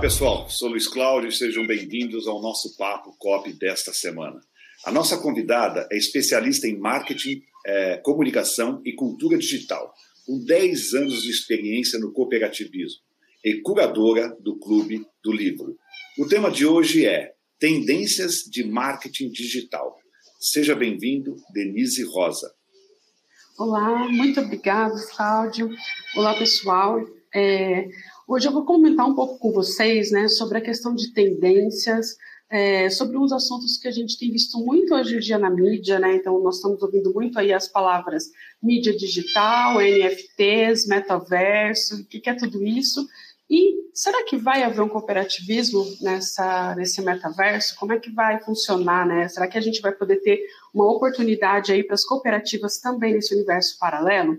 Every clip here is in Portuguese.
pessoal. Sou Luiz Cláudio e sejam bem-vindos ao nosso Papo COP desta semana. A nossa convidada é especialista em marketing, é, comunicação e cultura digital, com 10 anos de experiência no cooperativismo e curadora do Clube do Livro. O tema de hoje é Tendências de Marketing Digital. Seja bem-vindo, Denise Rosa. Olá, muito obrigada, Cláudio. Olá, pessoal. É, hoje eu vou comentar um pouco com vocês né, sobre a questão de tendências, é, sobre uns assuntos que a gente tem visto muito hoje em dia na mídia, né? Então, nós estamos ouvindo muito aí as palavras mídia digital, NFTs, metaverso, o que, que é tudo isso? E será que vai haver um cooperativismo nessa, nesse metaverso? Como é que vai funcionar, né? Será que a gente vai poder ter uma oportunidade aí para as cooperativas também nesse universo paralelo?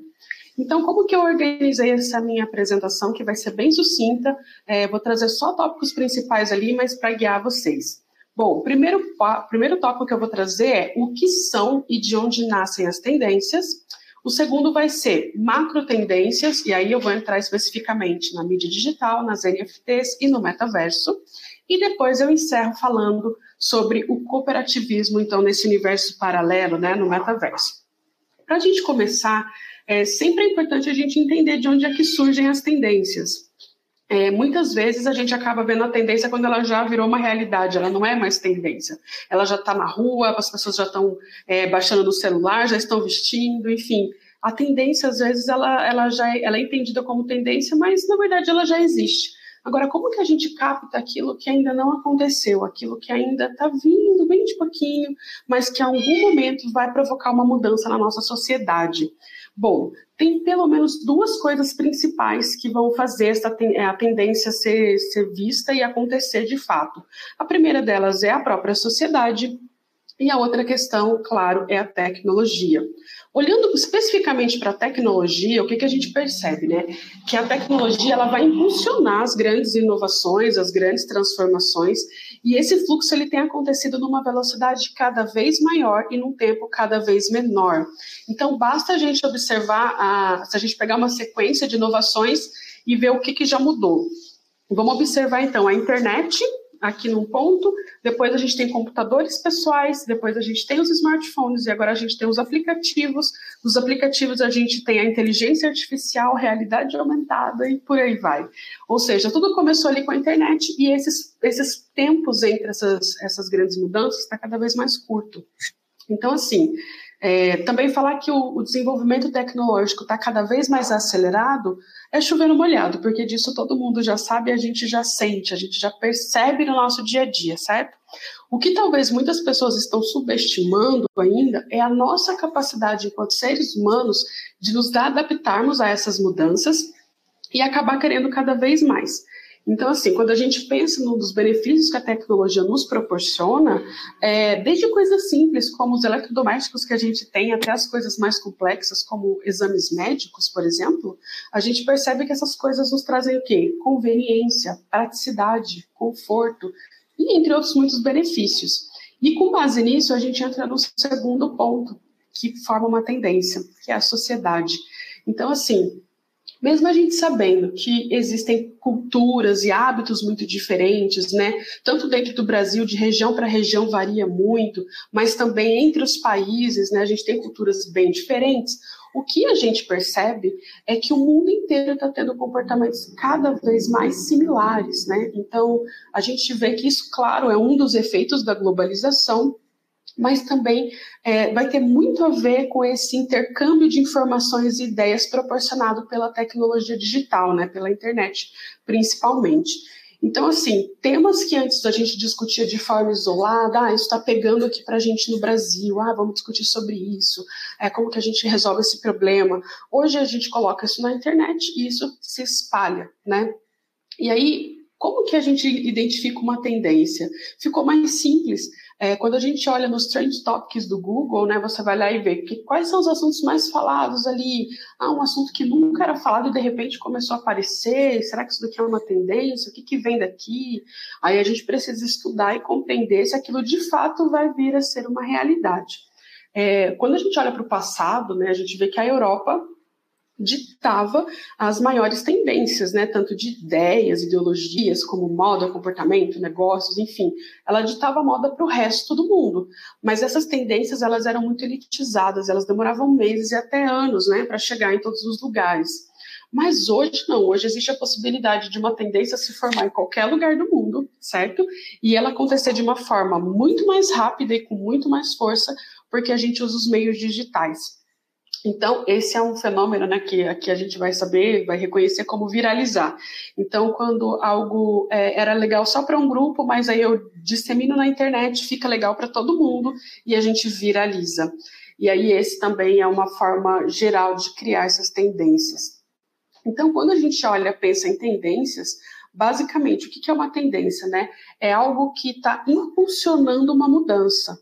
Então, como que eu organizei essa minha apresentação, que vai ser bem sucinta? É, vou trazer só tópicos principais ali, mas para guiar vocês. Bom, o primeiro, primeiro tópico que eu vou trazer é o que são e de onde nascem as tendências. O segundo vai ser macro tendências, e aí eu vou entrar especificamente na mídia digital, nas NFTs e no metaverso. E depois eu encerro falando sobre o cooperativismo, então, nesse universo paralelo, né, no metaverso. Para a gente começar, é, sempre é importante a gente entender de onde é que surgem as tendências. É, muitas vezes a gente acaba vendo a tendência quando ela já virou uma realidade, ela não é mais tendência. Ela já está na rua, as pessoas já estão é, baixando no celular, já estão vestindo, enfim. A tendência, às vezes, ela, ela já é, ela é entendida como tendência, mas na verdade ela já existe. Agora, como que a gente capta aquilo que ainda não aconteceu, aquilo que ainda está vindo bem de pouquinho, mas que em algum momento vai provocar uma mudança na nossa sociedade? Bom, tem pelo menos duas coisas principais que vão fazer essa é, a tendência ser, ser vista e acontecer de fato. A primeira delas é a própria sociedade, e a outra questão, claro, é a tecnologia. Olhando especificamente para a tecnologia, o que, que a gente percebe, né? Que a tecnologia ela vai impulsionar as grandes inovações, as grandes transformações, e esse fluxo ele tem acontecido numa velocidade cada vez maior e num tempo cada vez menor. Então, basta a gente observar, a, se a gente pegar uma sequência de inovações e ver o que, que já mudou. Vamos observar então a internet, aqui num ponto, depois a gente tem computadores pessoais, depois a gente tem os smartphones e agora a gente tem os aplicativos. Nos aplicativos a gente tem a inteligência artificial, realidade aumentada e por aí vai. Ou seja, tudo começou ali com a internet e esses, esses tempos entre essas, essas grandes mudanças está cada vez mais curto. Então, assim, é, também falar que o, o desenvolvimento tecnológico está cada vez mais acelerado é chover no molhado, porque disso todo mundo já sabe, a gente já sente, a gente já percebe no nosso dia a dia, certo? O que talvez muitas pessoas estão subestimando ainda é a nossa capacidade enquanto seres humanos de nos adaptarmos a essas mudanças e acabar querendo cada vez mais. Então, assim, quando a gente pensa nos benefícios que a tecnologia nos proporciona, é, desde coisas simples como os eletrodomésticos que a gente tem, até as coisas mais complexas, como exames médicos, por exemplo, a gente percebe que essas coisas nos trazem o quê? Conveniência, praticidade, conforto, e entre outros muitos benefícios. E com base nisso, a gente entra no segundo ponto, que forma uma tendência, que é a sociedade. Então, assim, mesmo a gente sabendo que existem culturas e hábitos muito diferentes, né? Tanto dentro do Brasil, de região para região varia muito, mas também entre os países, né? A gente tem culturas bem diferentes. O que a gente percebe é que o mundo inteiro está tendo comportamentos cada vez mais similares, né? Então, a gente vê que isso, claro, é um dos efeitos da globalização, mas também é, vai ter muito a ver com esse intercâmbio de informações e ideias proporcionado pela tecnologia digital, né, pela internet, principalmente. Então, assim, temas que antes a gente discutia de forma isolada, ah, isso está pegando aqui para a gente no Brasil, ah, vamos discutir sobre isso, é, como que a gente resolve esse problema. Hoje a gente coloca isso na internet e isso se espalha, né? E aí, como que a gente identifica uma tendência? Ficou mais simples. É, quando a gente olha nos trend topics do Google, né, você vai lá e vê que, quais são os assuntos mais falados ali. Ah, um assunto que nunca era falado e de repente começou a aparecer. Será que isso daqui é uma tendência? O que, que vem daqui? Aí a gente precisa estudar e compreender se aquilo de fato vai vir a ser uma realidade. É, quando a gente olha para o passado, né, a gente vê que a Europa ditava as maiores tendências, né, tanto de ideias, ideologias, como moda, comportamento, negócios, enfim, ela ditava moda para o resto do mundo. Mas essas tendências elas eram muito elitizadas, elas demoravam meses e até anos, né, para chegar em todos os lugares. Mas hoje não, hoje existe a possibilidade de uma tendência se formar em qualquer lugar do mundo, certo? E ela acontecer de uma forma muito mais rápida e com muito mais força, porque a gente usa os meios digitais. Então, esse é um fenômeno né, que aqui a gente vai saber, vai reconhecer como viralizar. Então, quando algo é, era legal só para um grupo, mas aí eu dissemino na internet, fica legal para todo mundo e a gente viraliza. E aí, esse também é uma forma geral de criar essas tendências. Então, quando a gente olha, pensa em tendências, basicamente, o que é uma tendência? Né? É algo que está impulsionando uma mudança.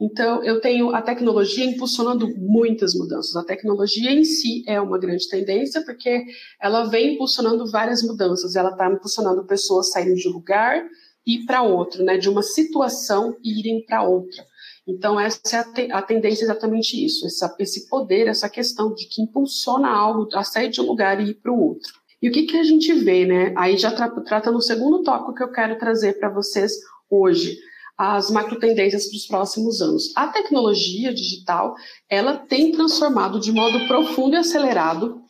Então, eu tenho a tecnologia impulsionando muitas mudanças. A tecnologia em si é uma grande tendência, porque ela vem impulsionando várias mudanças. Ela está impulsionando pessoas saírem de um lugar e para outro, né? de uma situação e irem para outra. Então, essa é a, te a, tendência é exatamente isso, essa, esse poder, essa questão de que impulsiona algo a sair de um lugar e ir para o outro. E o que, que a gente vê, né? Aí já tra trata no segundo tópico que eu quero trazer para vocês hoje as macro tendências para os próximos anos. A tecnologia digital, ela tem transformado de modo profundo e acelerado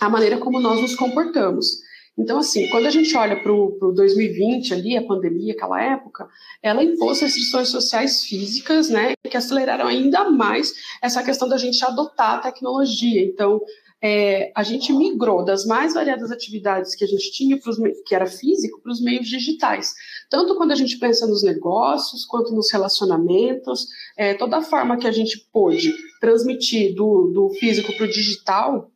a maneira como nós nos comportamos. Então, assim, quando a gente olha para o 2020 ali, a pandemia, aquela época, ela impôs restrições sociais físicas, né, que aceleraram ainda mais essa questão da gente adotar a tecnologia. Então, é, a gente migrou das mais variadas atividades que a gente tinha, pros, que era físico, para os meios digitais. Tanto quando a gente pensa nos negócios, quanto nos relacionamentos, é, toda a forma que a gente pôde transmitir do, do físico para o digital,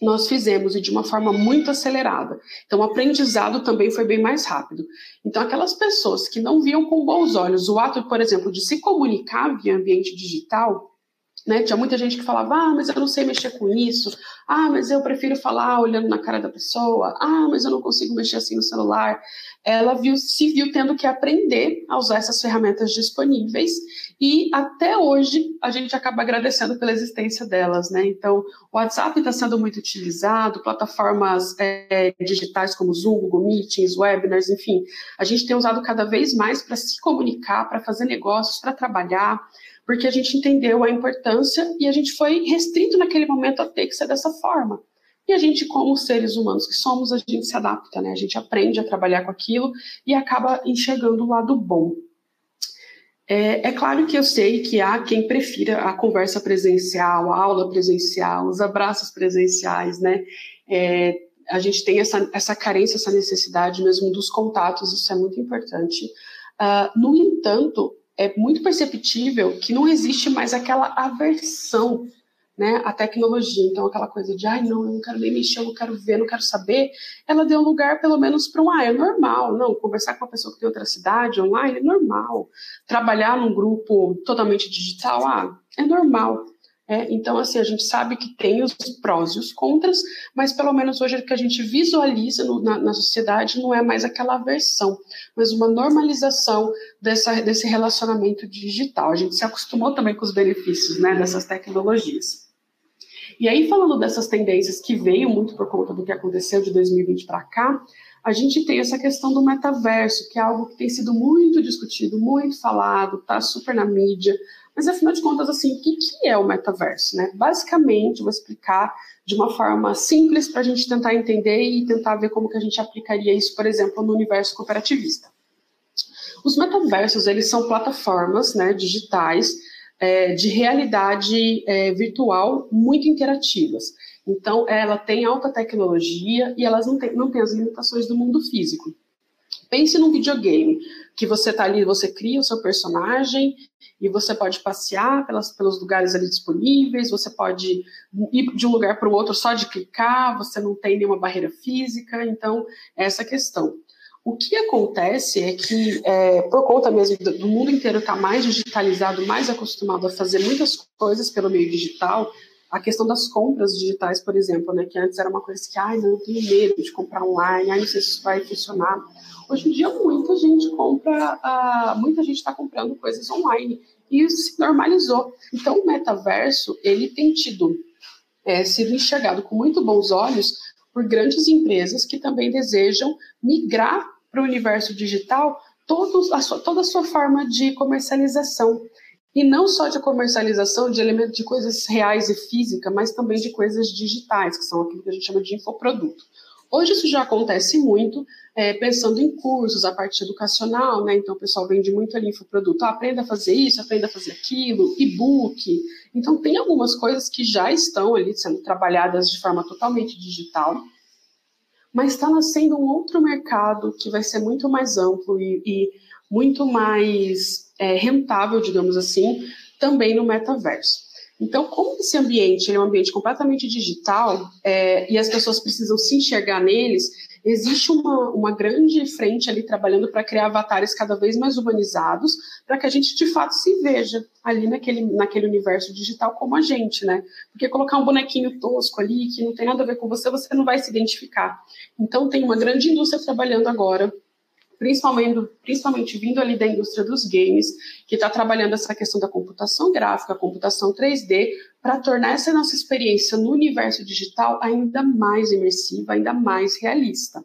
nós fizemos e de uma forma muito acelerada. Então, o aprendizado também foi bem mais rápido. Então, aquelas pessoas que não viam com bons olhos o ato, por exemplo, de se comunicar via ambiente digital, né? Tinha muita gente que falava, ah, mas eu não sei mexer com isso, ah, mas eu prefiro falar olhando na cara da pessoa, ah, mas eu não consigo mexer assim no celular. Ela viu, se viu tendo que aprender a usar essas ferramentas disponíveis e até hoje a gente acaba agradecendo pela existência delas, né? Então, o WhatsApp está sendo muito utilizado, plataformas é, digitais como Zoom, Google Meetings, webinars, enfim, a gente tem usado cada vez mais para se comunicar, para fazer negócios, para trabalhar porque a gente entendeu a importância e a gente foi restrito naquele momento a ter que ser dessa forma. E a gente, como seres humanos que somos, a gente se adapta, né? A gente aprende a trabalhar com aquilo e acaba enxergando o lado bom. É, é, claro que eu sei que há quem prefira a conversa presencial, a aula presencial, os abraços presenciais, né? É, a gente tem essa, essa carência, essa necessidade mesmo dos contatos, isso é muito importante. Uh, no entanto, é muito perceptível que não existe mais aquela aversão né, à tecnologia. Então, aquela coisa de, ai, não, eu não quero nem mexer, eu não quero ver, não quero saber, ela deu lugar, pelo menos, para um, ah, é normal. Não, conversar com uma pessoa que tem outra cidade online é normal. Trabalhar num grupo totalmente digital, ah, é normal. É, então, assim, a gente sabe que tem os prós e os contras, mas pelo menos hoje o que a gente visualiza no, na, na, sociedade não é mais aquela aversão, mas uma normalização dessa, desse relacionamento digital. A gente se acostumou também com os benefícios né, dessas tecnologias. E aí, falando dessas tendências que veio muito por conta do que aconteceu de 2020 para cá, a gente tem essa questão do metaverso, que é algo que tem sido muito discutido, muito falado, está super na mídia. Mas afinal de contas, assim, o que, que é o metaverso? Né? Basicamente, vou explicar de uma forma simples para a gente tentar entender e tentar ver como que a gente aplicaria isso, por exemplo, no universo cooperativista. Os metaversos, eles são plataformas né, digitais é, de realidade é, virtual muito interativas. Então, ela tem alta tecnologia e elas não têm, não têm as limitações do mundo físico. Pense num videogame, que você está ali, você cria o seu personagem e você pode passear pelas, pelos lugares ali disponíveis, você pode ir de um lugar para o outro só de clicar, você não tem nenhuma barreira física, então, é essa questão. O que acontece é que, é, por conta mesmo do mundo inteiro estar tá mais digitalizado, mais acostumado a fazer muitas coisas pelo meio digital, a questão das compras digitais, por exemplo, né, que antes era uma coisa que, ai, não, tenho medo de comprar online, ai, não sei se isso vai funcionar. Hoje em dia, muita gente compra, uh, muita gente está comprando coisas online e isso se normalizou. Então, o metaverso, ele tem tido é, sido enxergado com muito bons olhos por grandes empresas que também desejam migrar para o universo digital todos a sua, toda a sua forma de comercialização. E não só de comercialização de elementos de coisas reais e físicas, mas também de coisas digitais, que são aquilo que a gente chama de infoproduto. Hoje isso já acontece muito, é, pensando em cursos, a parte educacional, né? Então o pessoal vende muito ali infoproduto. Ah, aprenda a fazer isso, aprenda a fazer aquilo, e-book. Então tem algumas coisas que já estão ali sendo trabalhadas de forma totalmente digital, mas está nascendo um outro mercado que vai ser muito mais amplo e, e muito mais é, rentável, digamos assim, também no metaverso. Então, como esse ambiente é um ambiente completamente digital é, e as pessoas precisam se enxergar neles, existe uma, uma grande frente ali trabalhando para criar avatares cada vez mais humanizados, para que a gente de fato se veja ali naquele, naquele universo digital como a gente, né? Porque colocar um bonequinho tosco ali, que não tem nada a ver com você, você não vai se identificar. Então, tem uma grande indústria trabalhando agora principalmente, principalmente vindo ali da indústria dos games, que está trabalhando essa questão da computação gráfica, computação 3D, para tornar essa nossa experiência no universo digital ainda mais imersiva, ainda mais realista.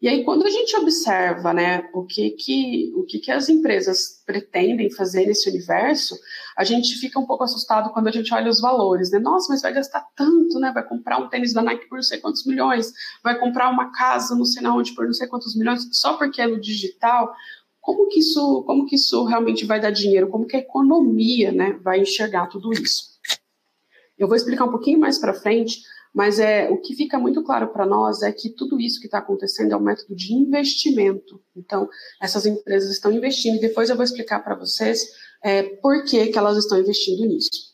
E aí, quando a gente observa né, o, que, que, o que, que as empresas pretendem fazer nesse universo, a gente fica um pouco assustado quando a gente olha os valores. Né? Nossa, mas vai gastar tanto, né? vai comprar um tênis da Nike por não sei quantos milhões, vai comprar uma casa não sei onde por não sei quantos milhões, só porque é no digital. Como que isso, como que isso realmente vai dar dinheiro? Como que a economia né, vai enxergar tudo isso? Eu vou explicar um pouquinho mais para frente, mas é, o que fica muito claro para nós é que tudo isso que está acontecendo é um método de investimento. Então, essas empresas estão investindo, e depois eu vou explicar para vocês é, por que, que elas estão investindo nisso.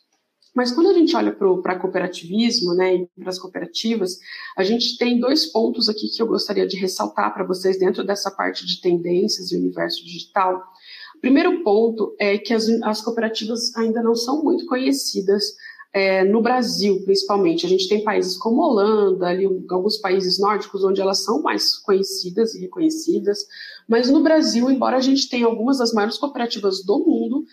Mas quando a gente olha para cooperativismo, né, e para as cooperativas, a gente tem dois pontos aqui que eu gostaria de ressaltar para vocês dentro dessa parte de tendências e universo digital. Primeiro ponto é que as, as cooperativas ainda não são muito conhecidas é, no Brasil, principalmente. A gente tem países como Holanda, ali, alguns países nórdicos, onde elas são mais conhecidas e reconhecidas, mas no Brasil, embora a gente tenha algumas das maiores cooperativas do mundo,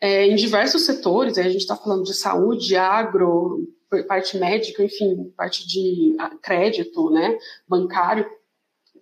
é, em diversos setores, a gente está falando de saúde, agro, parte médica, enfim, parte de crédito, né, bancário,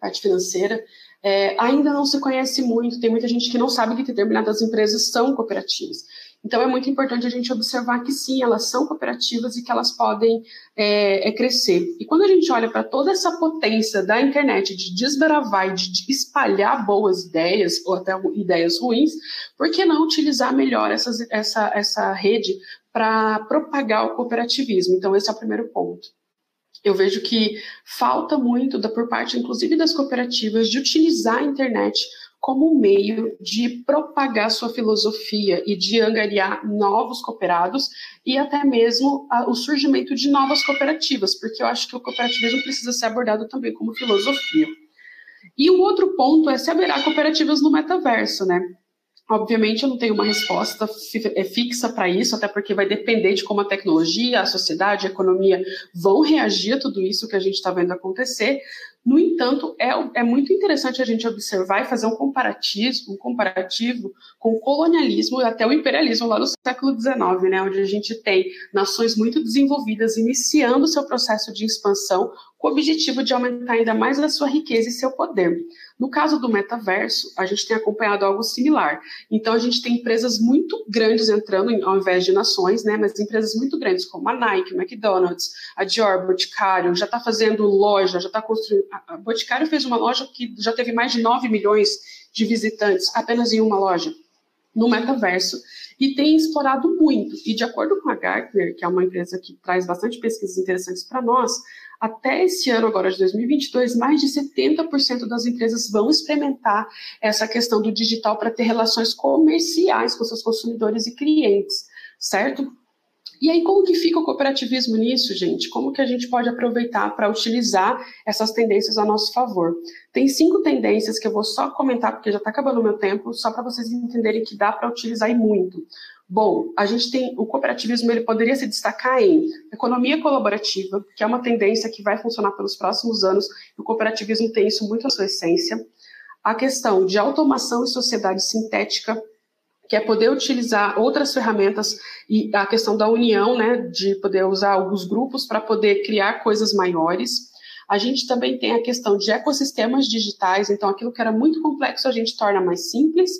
parte financeira, é, ainda não se conhece muito, tem muita gente que não sabe que determinadas empresas são cooperativas. Então, é muito importante a gente observar que sim, elas são cooperativas e que elas podem é, é crescer. E quando a gente olha para toda essa potência da internet de desbravar e de espalhar boas ideias, ou até ideias ruins, por que não utilizar melhor essas, essa, essa rede para propagar o cooperativismo? Então, esse é o primeiro ponto. Eu vejo que falta muito, da, por parte, inclusive, das cooperativas, de utilizar a internet como meio de propagar sua filosofia e de angariar novos cooperados e até mesmo a, o surgimento de novas cooperativas, porque eu acho que o cooperativismo precisa ser abordado também como filosofia. E o outro ponto é se haverá cooperativas no metaverso, né? Obviamente, eu não tenho uma resposta é, fixa para isso, até porque vai depender de como a tecnologia, a sociedade, a economia vão reagir a tudo isso que a gente está vendo acontecer. No entanto, é, é, muito interessante a gente observar e fazer um comparativo, um comparativo com o colonialismo e até o imperialismo lá do século XIX, né, onde a gente tem nações muito desenvolvidas iniciando seu processo de expansão com o objetivo de aumentar ainda mais a sua riqueza e seu poder. No caso do metaverso, a gente tem acompanhado algo similar. Então, a gente tem empresas muito grandes entrando, ao invés de nações, né? Mas empresas muito grandes, como a Nike, o McDonald's, a Dior, Boticário, já está fazendo loja, já está construindo. A Boticário fez uma loja que já teve mais de 9 milhões de visitantes apenas em uma loja, no metaverso e tem explorado muito. E de acordo com a Gartner, que é uma empresa que traz bastante pesquisas interessantes para nós, até esse ano agora de 2022, mais de 70% das empresas vão experimentar essa questão do digital para ter relações comerciais com seus consumidores e clientes, certo? E aí, como que fica o cooperativismo nisso, gente? Como que a gente pode aproveitar para utilizar essas tendências a nosso favor? Tem cinco tendências que eu vou só comentar, porque já está acabando o meu tempo, só para vocês entenderem que dá para utilizar e muito. Bom, a gente tem o cooperativismo, ele poderia se destacar em economia colaborativa, que é uma tendência que vai funcionar pelos próximos anos, e o cooperativismo tem isso muito na sua essência. A questão de automação e sociedade sintética, que é poder utilizar outras ferramentas e a questão da união, né, de poder usar alguns grupos para poder criar coisas maiores. A gente também tem a questão de ecossistemas digitais, então aquilo que era muito complexo a gente torna mais simples.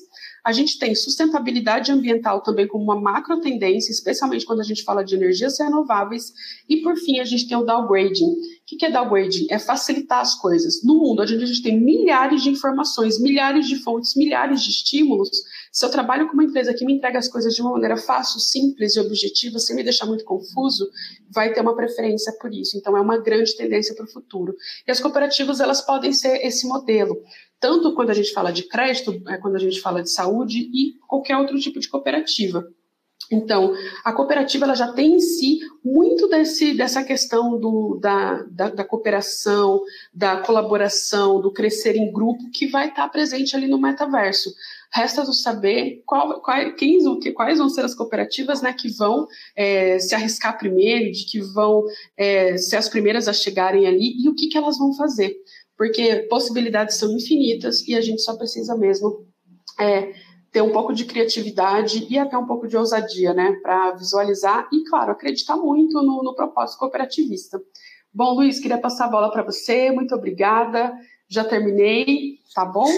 A gente tem sustentabilidade ambiental também como uma macro tendência, especialmente quando a gente fala de energias renováveis. E, por fim, a gente tem o downgrading. O que é downgrading? É facilitar as coisas. No mundo, onde a gente tem milhares de informações, milhares de fontes, milhares de estímulos, se eu trabalho com uma empresa que me entrega as coisas de uma maneira fácil, simples e objetiva, sem me deixar muito confuso, vai ter uma preferência por isso. Então, é uma grande tendência para o futuro. E as cooperativas, elas podem ser esse modelo, tanto quando a gente fala de crédito, é, quando a gente fala de saúde e qualquer outro tipo de cooperativa. Então, a cooperativa ela já tem em si muito desse, dessa questão do, da, da, da, cooperação, da colaboração, do crescer em grupo, que vai estar presente ali no metaverso. Resta saber qual, qual, quem, quais vão ser as cooperativas né, que vão é, se arriscar primeiro, de que vão é, ser as primeiras a chegarem ali e o que, que elas vão fazer. Porque possibilidades são infinitas e a gente só precisa mesmo é, ter um pouco de criatividade e até um pouco de ousadia, né, para visualizar e, claro, acreditar muito no, no propósito cooperativista. Bom, Luiz, queria passar a bola para você, muito obrigada. Já terminei, tá bom?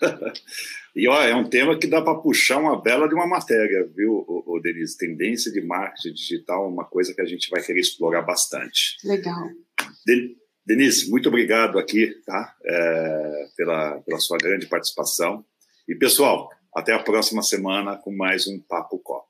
e ó, é um tema que dá para puxar uma bela de uma matéria, viu, o, o Denise? Tendência de marketing digital é uma coisa que a gente vai querer explorar bastante. Legal. De, Denise, muito obrigado aqui, tá? É, pela, pela sua grande participação. E pessoal, até a próxima semana com mais um Papo Cop.